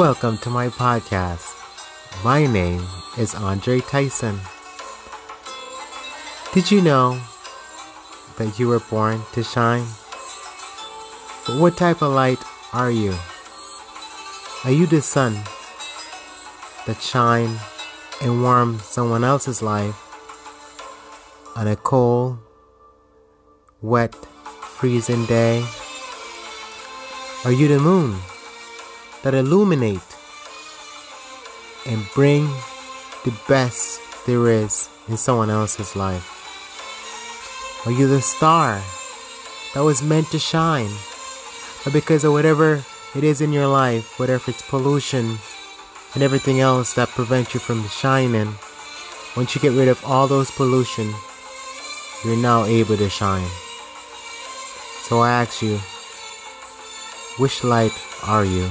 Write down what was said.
Welcome to my podcast. My name is Andre Tyson. Did you know that you were born to shine? But what type of light are you? Are you the sun that shine and warm someone else's life on a cold, wet, freezing day? Are you the moon that illuminate and bring the best there is in someone else's life? Are you the star that was meant to shine? But because of whatever it is in your life, whatever it's pollution and everything else that prevents you from shining, once you get rid of all those pollution, you're now able to shine. So I ask you, which light are you?